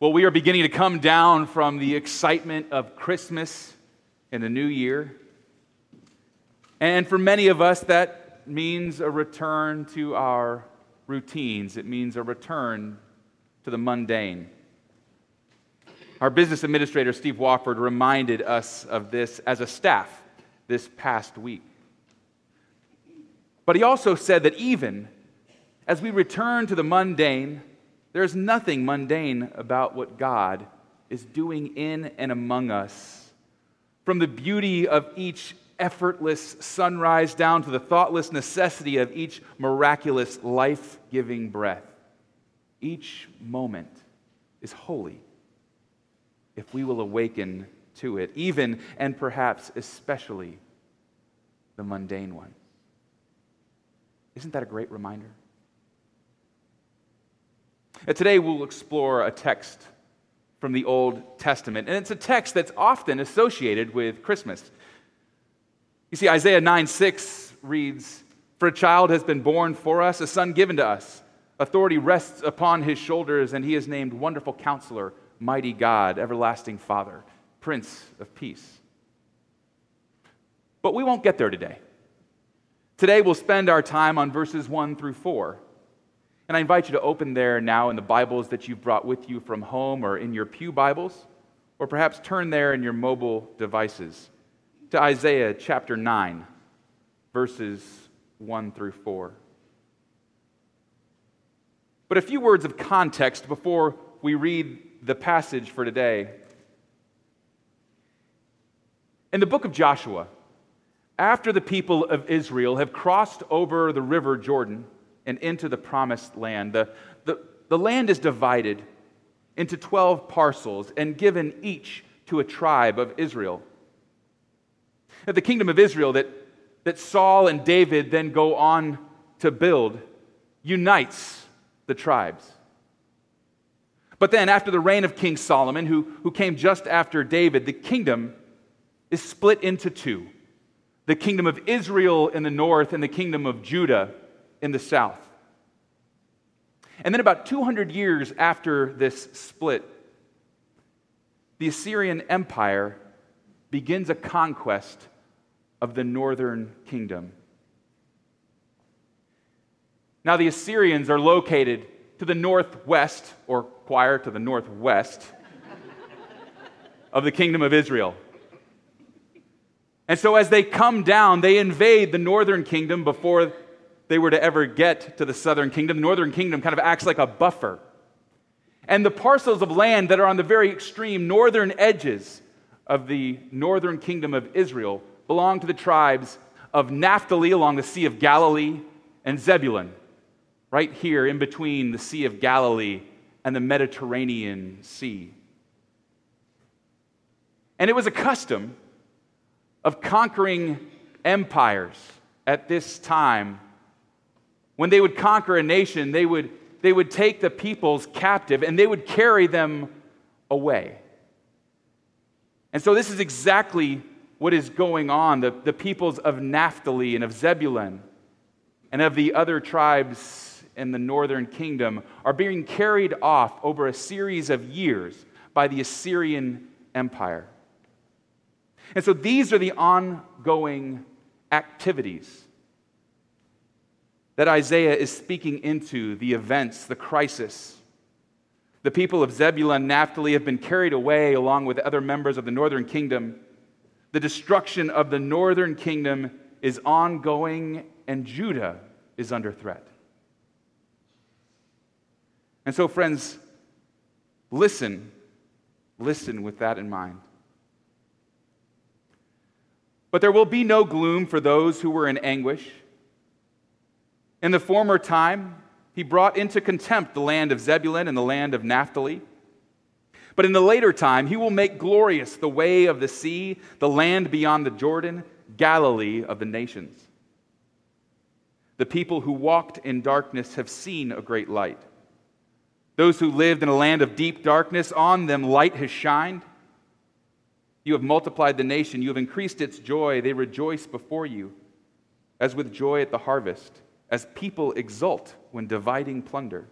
Well, we are beginning to come down from the excitement of Christmas and the new year. And for many of us, that means a return to our routines, it means a return to the mundane. Our business administrator, Steve Wofford, reminded us of this as a staff this past week. But he also said that even as we return to the mundane, there's nothing mundane about what God is doing in and among us. From the beauty of each effortless sunrise down to the thoughtless necessity of each miraculous life giving breath, each moment is holy if we will awaken to it, even and perhaps especially the mundane one. Isn't that a great reminder? And today we'll explore a text from the Old Testament, and it's a text that's often associated with Christmas. You see, Isaiah 9 6 reads, For a child has been born for us, a son given to us. Authority rests upon his shoulders, and he is named Wonderful Counselor, Mighty God, Everlasting Father, Prince of Peace. But we won't get there today. Today we'll spend our time on verses 1 through 4. And I invite you to open there now in the Bibles that you've brought with you from home or in your Pew Bibles, or perhaps turn there in your mobile devices to Isaiah chapter 9, verses 1 through 4. But a few words of context before we read the passage for today. In the book of Joshua, after the people of Israel have crossed over the river Jordan, and into the promised land. The, the, the land is divided into 12 parcels and given each to a tribe of Israel. the kingdom of Israel that, that Saul and David then go on to build unites the tribes. But then, after the reign of King Solomon, who, who came just after David, the kingdom is split into two the kingdom of Israel in the north and the kingdom of Judah in the south. And then, about 200 years after this split, the Assyrian Empire begins a conquest of the northern kingdom. Now, the Assyrians are located to the northwest, or choir to the northwest, of the kingdom of Israel. And so, as they come down, they invade the northern kingdom before they were to ever get to the southern kingdom. The northern kingdom kind of acts like a buffer. And the parcels of land that are on the very extreme northern edges of the northern kingdom of Israel belong to the tribes of Naphtali along the Sea of Galilee and Zebulun, right here in between the Sea of Galilee and the Mediterranean Sea. And it was a custom of conquering empires at this time when they would conquer a nation, they would, they would take the peoples captive and they would carry them away. And so, this is exactly what is going on. The, the peoples of Naphtali and of Zebulun and of the other tribes in the northern kingdom are being carried off over a series of years by the Assyrian Empire. And so, these are the ongoing activities that Isaiah is speaking into the events, the crisis. The people of Zebulun and Naphtali have been carried away along with other members of the northern kingdom. The destruction of the northern kingdom is ongoing, and Judah is under threat. And so, friends, listen. Listen with that in mind. But there will be no gloom for those who were in anguish. In the former time, he brought into contempt the land of Zebulun and the land of Naphtali. But in the later time, he will make glorious the way of the sea, the land beyond the Jordan, Galilee of the nations. The people who walked in darkness have seen a great light. Those who lived in a land of deep darkness, on them light has shined. You have multiplied the nation, you have increased its joy. They rejoice before you, as with joy at the harvest as people exult when dividing plunder.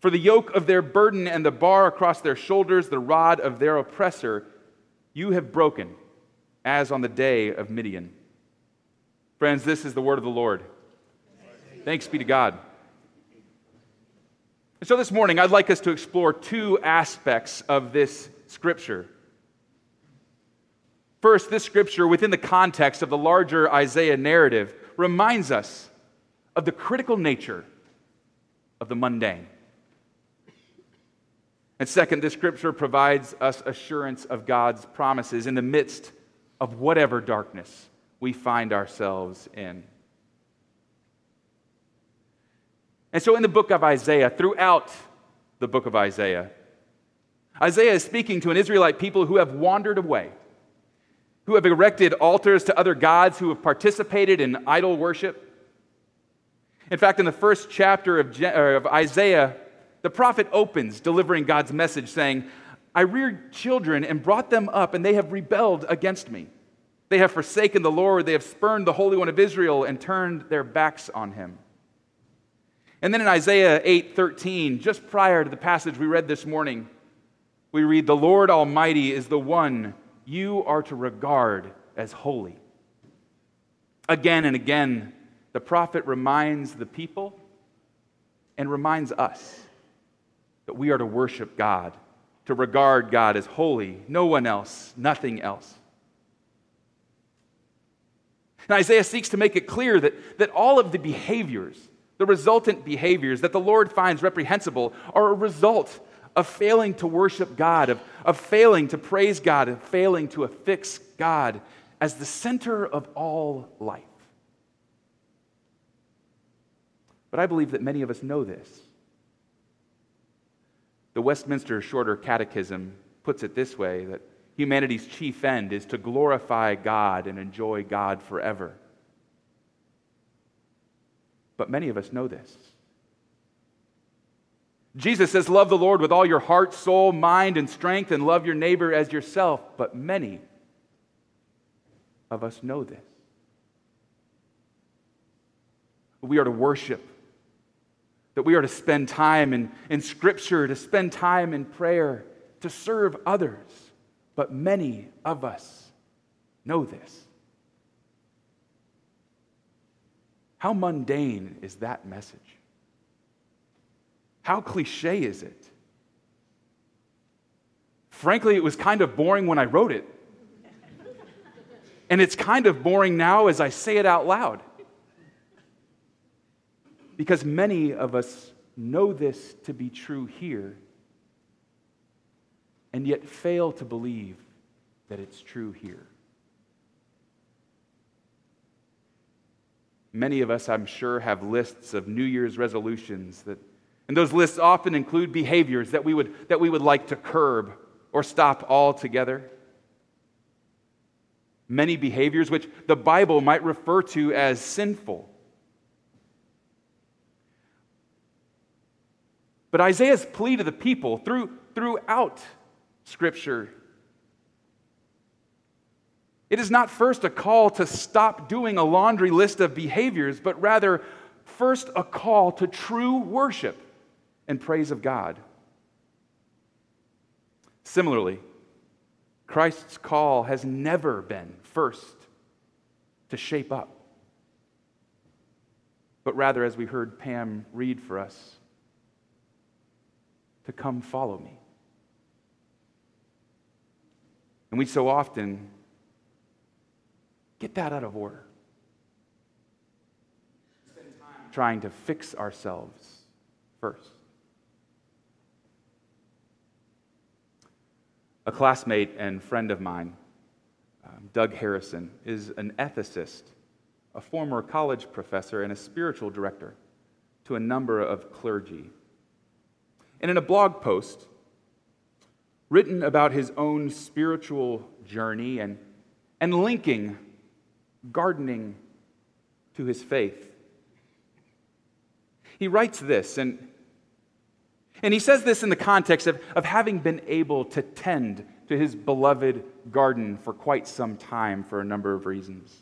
For the yoke of their burden and the bar across their shoulders, the rod of their oppressor, you have broken, as on the day of Midian. Friends, this is the word of the Lord. Thanks be to God. And so this morning, I'd like us to explore two aspects of this scripture. First, this scripture, within the context of the larger Isaiah narrative, reminds us of the critical nature of the mundane. And second, this scripture provides us assurance of God's promises in the midst of whatever darkness we find ourselves in. And so, in the book of Isaiah, throughout the book of Isaiah, Isaiah is speaking to an Israelite people who have wandered away, who have erected altars to other gods, who have participated in idol worship. In fact, in the first chapter of, of Isaiah, the prophet opens delivering God's message saying, I reared children and brought them up, and they have rebelled against me. They have forsaken the Lord, they have spurned the Holy One of Israel and turned their backs on him. And then in Isaiah 8:13, just prior to the passage we read this morning, we read, The Lord Almighty is the one you are to regard as holy. Again and again, the prophet reminds the people and reminds us that we are to worship God, to regard God as holy, no one else, nothing else. And Isaiah seeks to make it clear that, that all of the behaviors, the resultant behaviors that the Lord finds reprehensible, are a result of failing to worship God, of, of failing to praise God, of failing to affix God as the center of all life. But I believe that many of us know this. The Westminster Shorter Catechism puts it this way that humanity's chief end is to glorify God and enjoy God forever. But many of us know this. Jesus says, Love the Lord with all your heart, soul, mind, and strength, and love your neighbor as yourself. But many of us know this. We are to worship that we are to spend time in, in Scripture, to spend time in prayer, to serve others. But many of us know this. How mundane is that message? How cliche is it? Frankly, it was kind of boring when I wrote it. And it's kind of boring now as I say it out loud. Because many of us know this to be true here and yet fail to believe that it's true here. Many of us, I'm sure, have lists of New Year's resolutions that, and those lists often include behaviors that we would, that we would like to curb or stop altogether. Many behaviors which the Bible might refer to as sinful. But Isaiah's plea to the people through, throughout Scripture it is not first a call to stop doing a laundry list of behaviors, but rather first a call to true worship and praise of God. Similarly, Christ's call has never been first to shape up, but rather, as we heard Pam read for us, to come follow me. And we so often get that out of order. Trying to fix ourselves first. A classmate and friend of mine, um, Doug Harrison, is an ethicist, a former college professor, and a spiritual director to a number of clergy and in a blog post written about his own spiritual journey and, and linking gardening to his faith. He writes this, and, and he says this in the context of, of having been able to tend to his beloved garden for quite some time for a number of reasons.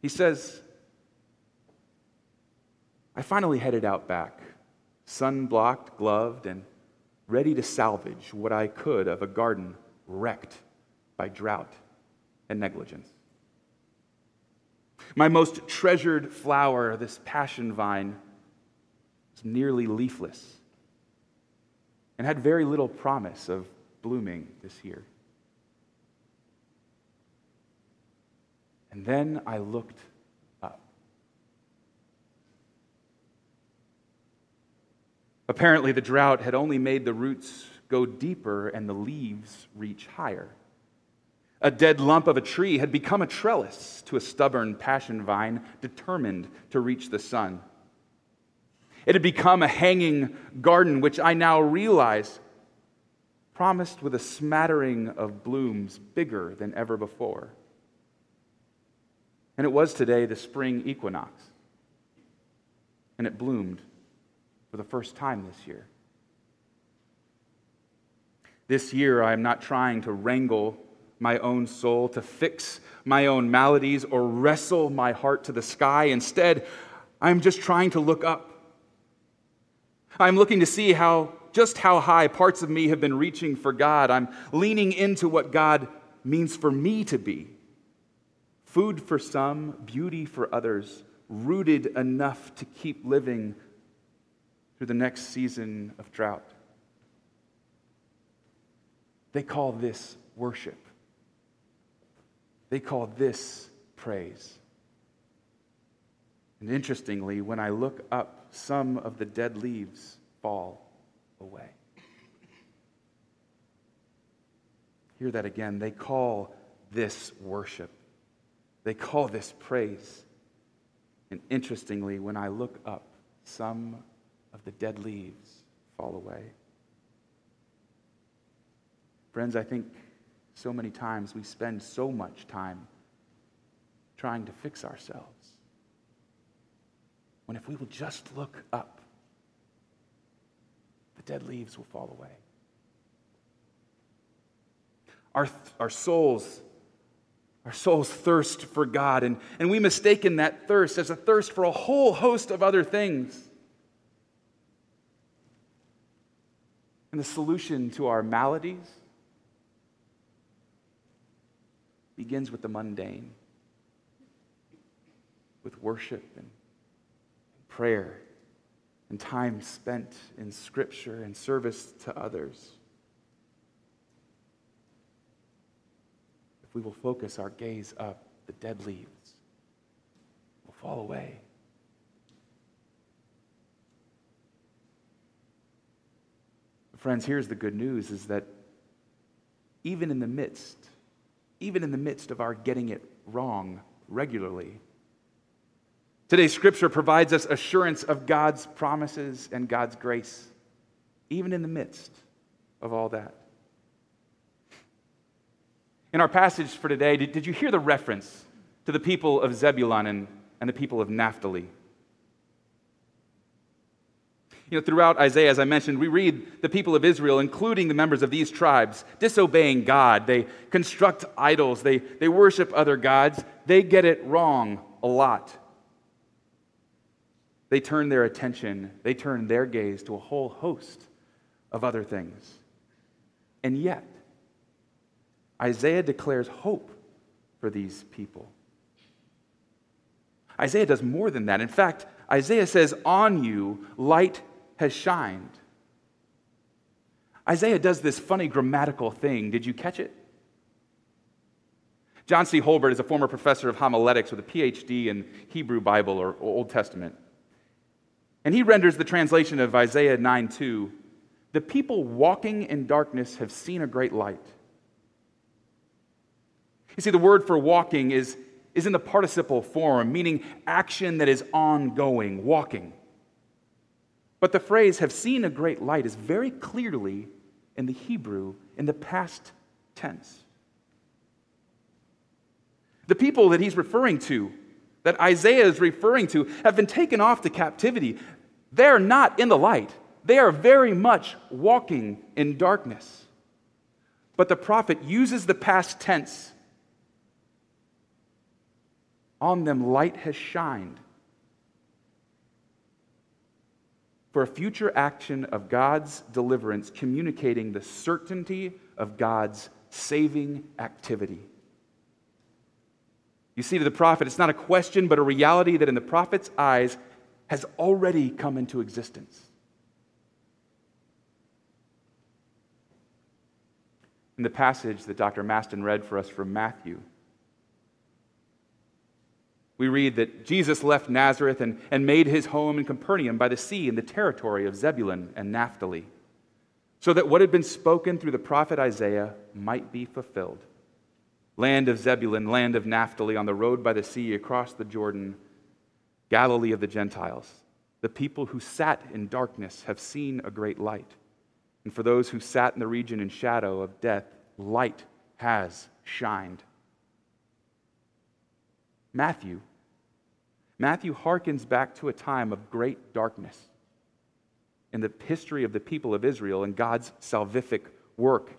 He says, I finally headed out back sun-blocked, gloved, and ready to salvage what I could of a garden wrecked by drought and negligence. My most treasured flower, this passion vine, was nearly leafless and had very little promise of blooming this year. And then I looked up. Apparently, the drought had only made the roots go deeper and the leaves reach higher. A dead lump of a tree had become a trellis to a stubborn passion vine determined to reach the sun. It had become a hanging garden, which I now realize promised with a smattering of blooms bigger than ever before. And it was today the spring equinox, and it bloomed for the first time this year. This year, I am not trying to wrangle my own soul, to fix my own maladies, or wrestle my heart to the sky. Instead, I'm just trying to look up. I'm looking to see how just how high parts of me have been reaching for God. I'm leaning into what God means for me to be. Food for some, beauty for others, rooted enough to keep living through the next season of drought. They call this worship. They call this praise. And interestingly, when I look up, some of the dead leaves fall away. Hear that again. They call this worship, they call this praise. And interestingly, when I look up, some of the dead leaves fall away. Friends, I think so many times we spend so much time trying to fix ourselves. When if we will just look up, the dead leaves will fall away. Our, our souls, our souls thirst for God, and, and we mistaken that thirst as a thirst for a whole host of other things. And the solution to our maladies begins with the mundane, with worship and prayer and time spent in Scripture and service to others. If we will focus our gaze up, the dead leaves will fall away. Friends, here's the good news is that even in the midst even in the midst of our getting it wrong regularly. Today's scripture provides us assurance of God's promises and God's grace, even in the midst of all that. In our passage for today, did, did you hear the reference to the people of Zebulun and, and the people of Naphtali? You know, throughout Isaiah, as I mentioned, we read the people of Israel, including the members of these tribes, disobeying God. They construct idols, they, they worship other gods. They get it wrong a lot. They turn their attention, they turn their gaze to a whole host of other things. And yet, Isaiah declares hope for these people. Isaiah does more than that. In fact, Isaiah says, On you light has shined. Isaiah does this funny grammatical thing. Did you catch it? John C. Holbert is a former professor of homiletics with a PhD in Hebrew Bible or Old Testament. And he renders the translation of Isaiah 9 2 The people walking in darkness have seen a great light. You see, the word for walking is, is in the participle form, meaning action that is ongoing, walking. But the phrase have seen a great light is very clearly in the Hebrew in the past tense. The people that he's referring to, that Isaiah is referring to, have been taken off to captivity. They're not in the light, they are very much walking in darkness. But the prophet uses the past tense. On them light has shined. For a future action of God's deliverance, communicating the certainty of God's saving activity. You see, to the prophet, it's not a question, but a reality that in the prophet's eyes has already come into existence. In the passage that Dr. Maston read for us from Matthew, we read that Jesus left Nazareth and, and made his home in Capernaum by the sea in the territory of Zebulun and Naphtali, so that what had been spoken through the prophet Isaiah might be fulfilled. Land of Zebulun, land of Naphtali, on the road by the sea across the Jordan, Galilee of the Gentiles. The people who sat in darkness have seen a great light. And for those who sat in the region in shadow of death, light has shined. Matthew Matthew harkens back to a time of great darkness in the history of the people of Israel and God's salvific work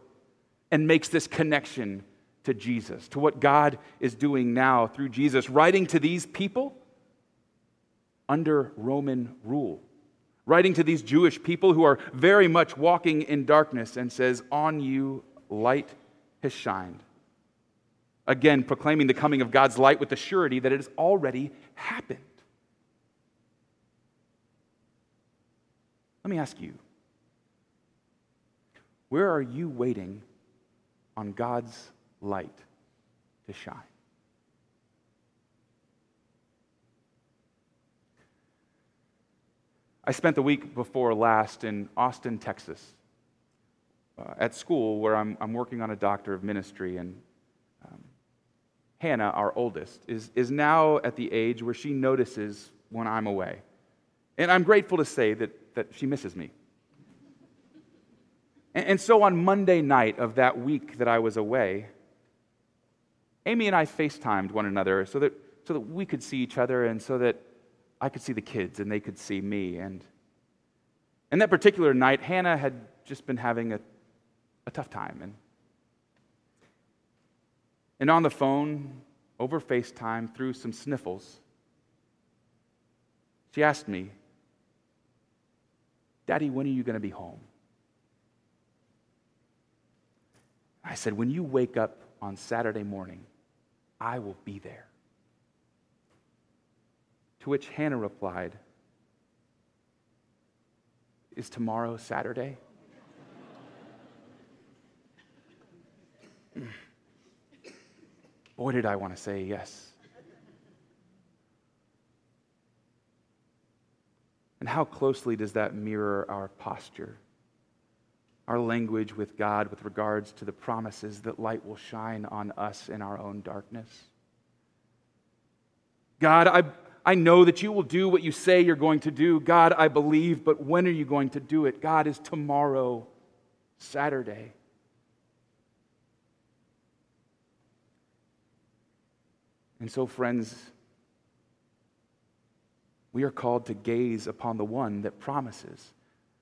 and makes this connection to Jesus, to what God is doing now through Jesus, writing to these people under Roman rule, writing to these Jewish people who are very much walking in darkness and says, On you light has shined. Again, proclaiming the coming of God's light with the surety that it has already happened. Let me ask you where are you waiting on God's light to shine? I spent the week before last in Austin, Texas, uh, at school where I'm, I'm working on a doctor of ministry, and Hannah, our oldest, is, is now at the age where she notices when I'm away. And I'm grateful to say that, that she misses me. And, and so on Monday night of that week that I was away, Amy and I FaceTimed one another so that, so that we could see each other and so that I could see the kids and they could see me. And, and that particular night, Hannah had just been having a, a tough time. And and on the phone, over FaceTime, through some sniffles, she asked me, Daddy, when are you going to be home? I said, When you wake up on Saturday morning, I will be there. To which Hannah replied, Is tomorrow Saturday? Boy, did I want to say yes. And how closely does that mirror our posture, our language with God with regards to the promises that light will shine on us in our own darkness? God, I, I know that you will do what you say you're going to do. God, I believe, but when are you going to do it? God, is tomorrow Saturday? And so, friends, we are called to gaze upon the one that promises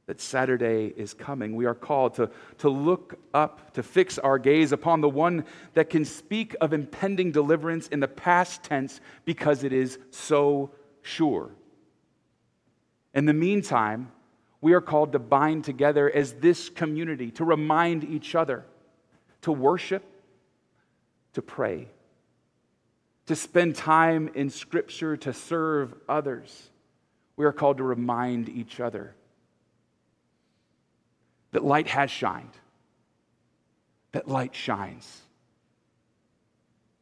that Saturday is coming. We are called to, to look up, to fix our gaze upon the one that can speak of impending deliverance in the past tense because it is so sure. In the meantime, we are called to bind together as this community, to remind each other, to worship, to pray to spend time in Scripture to serve others. We are called to remind each other that light has shined, that light shines,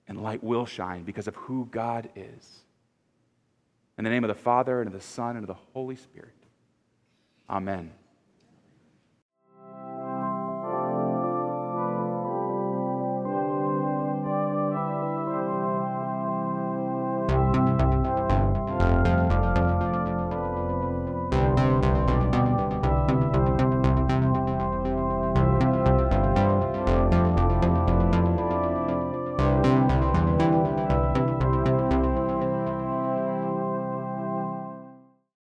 and light will shine because of who God is. In the name of the Father, and of the Son, and of the Holy Spirit. Amen.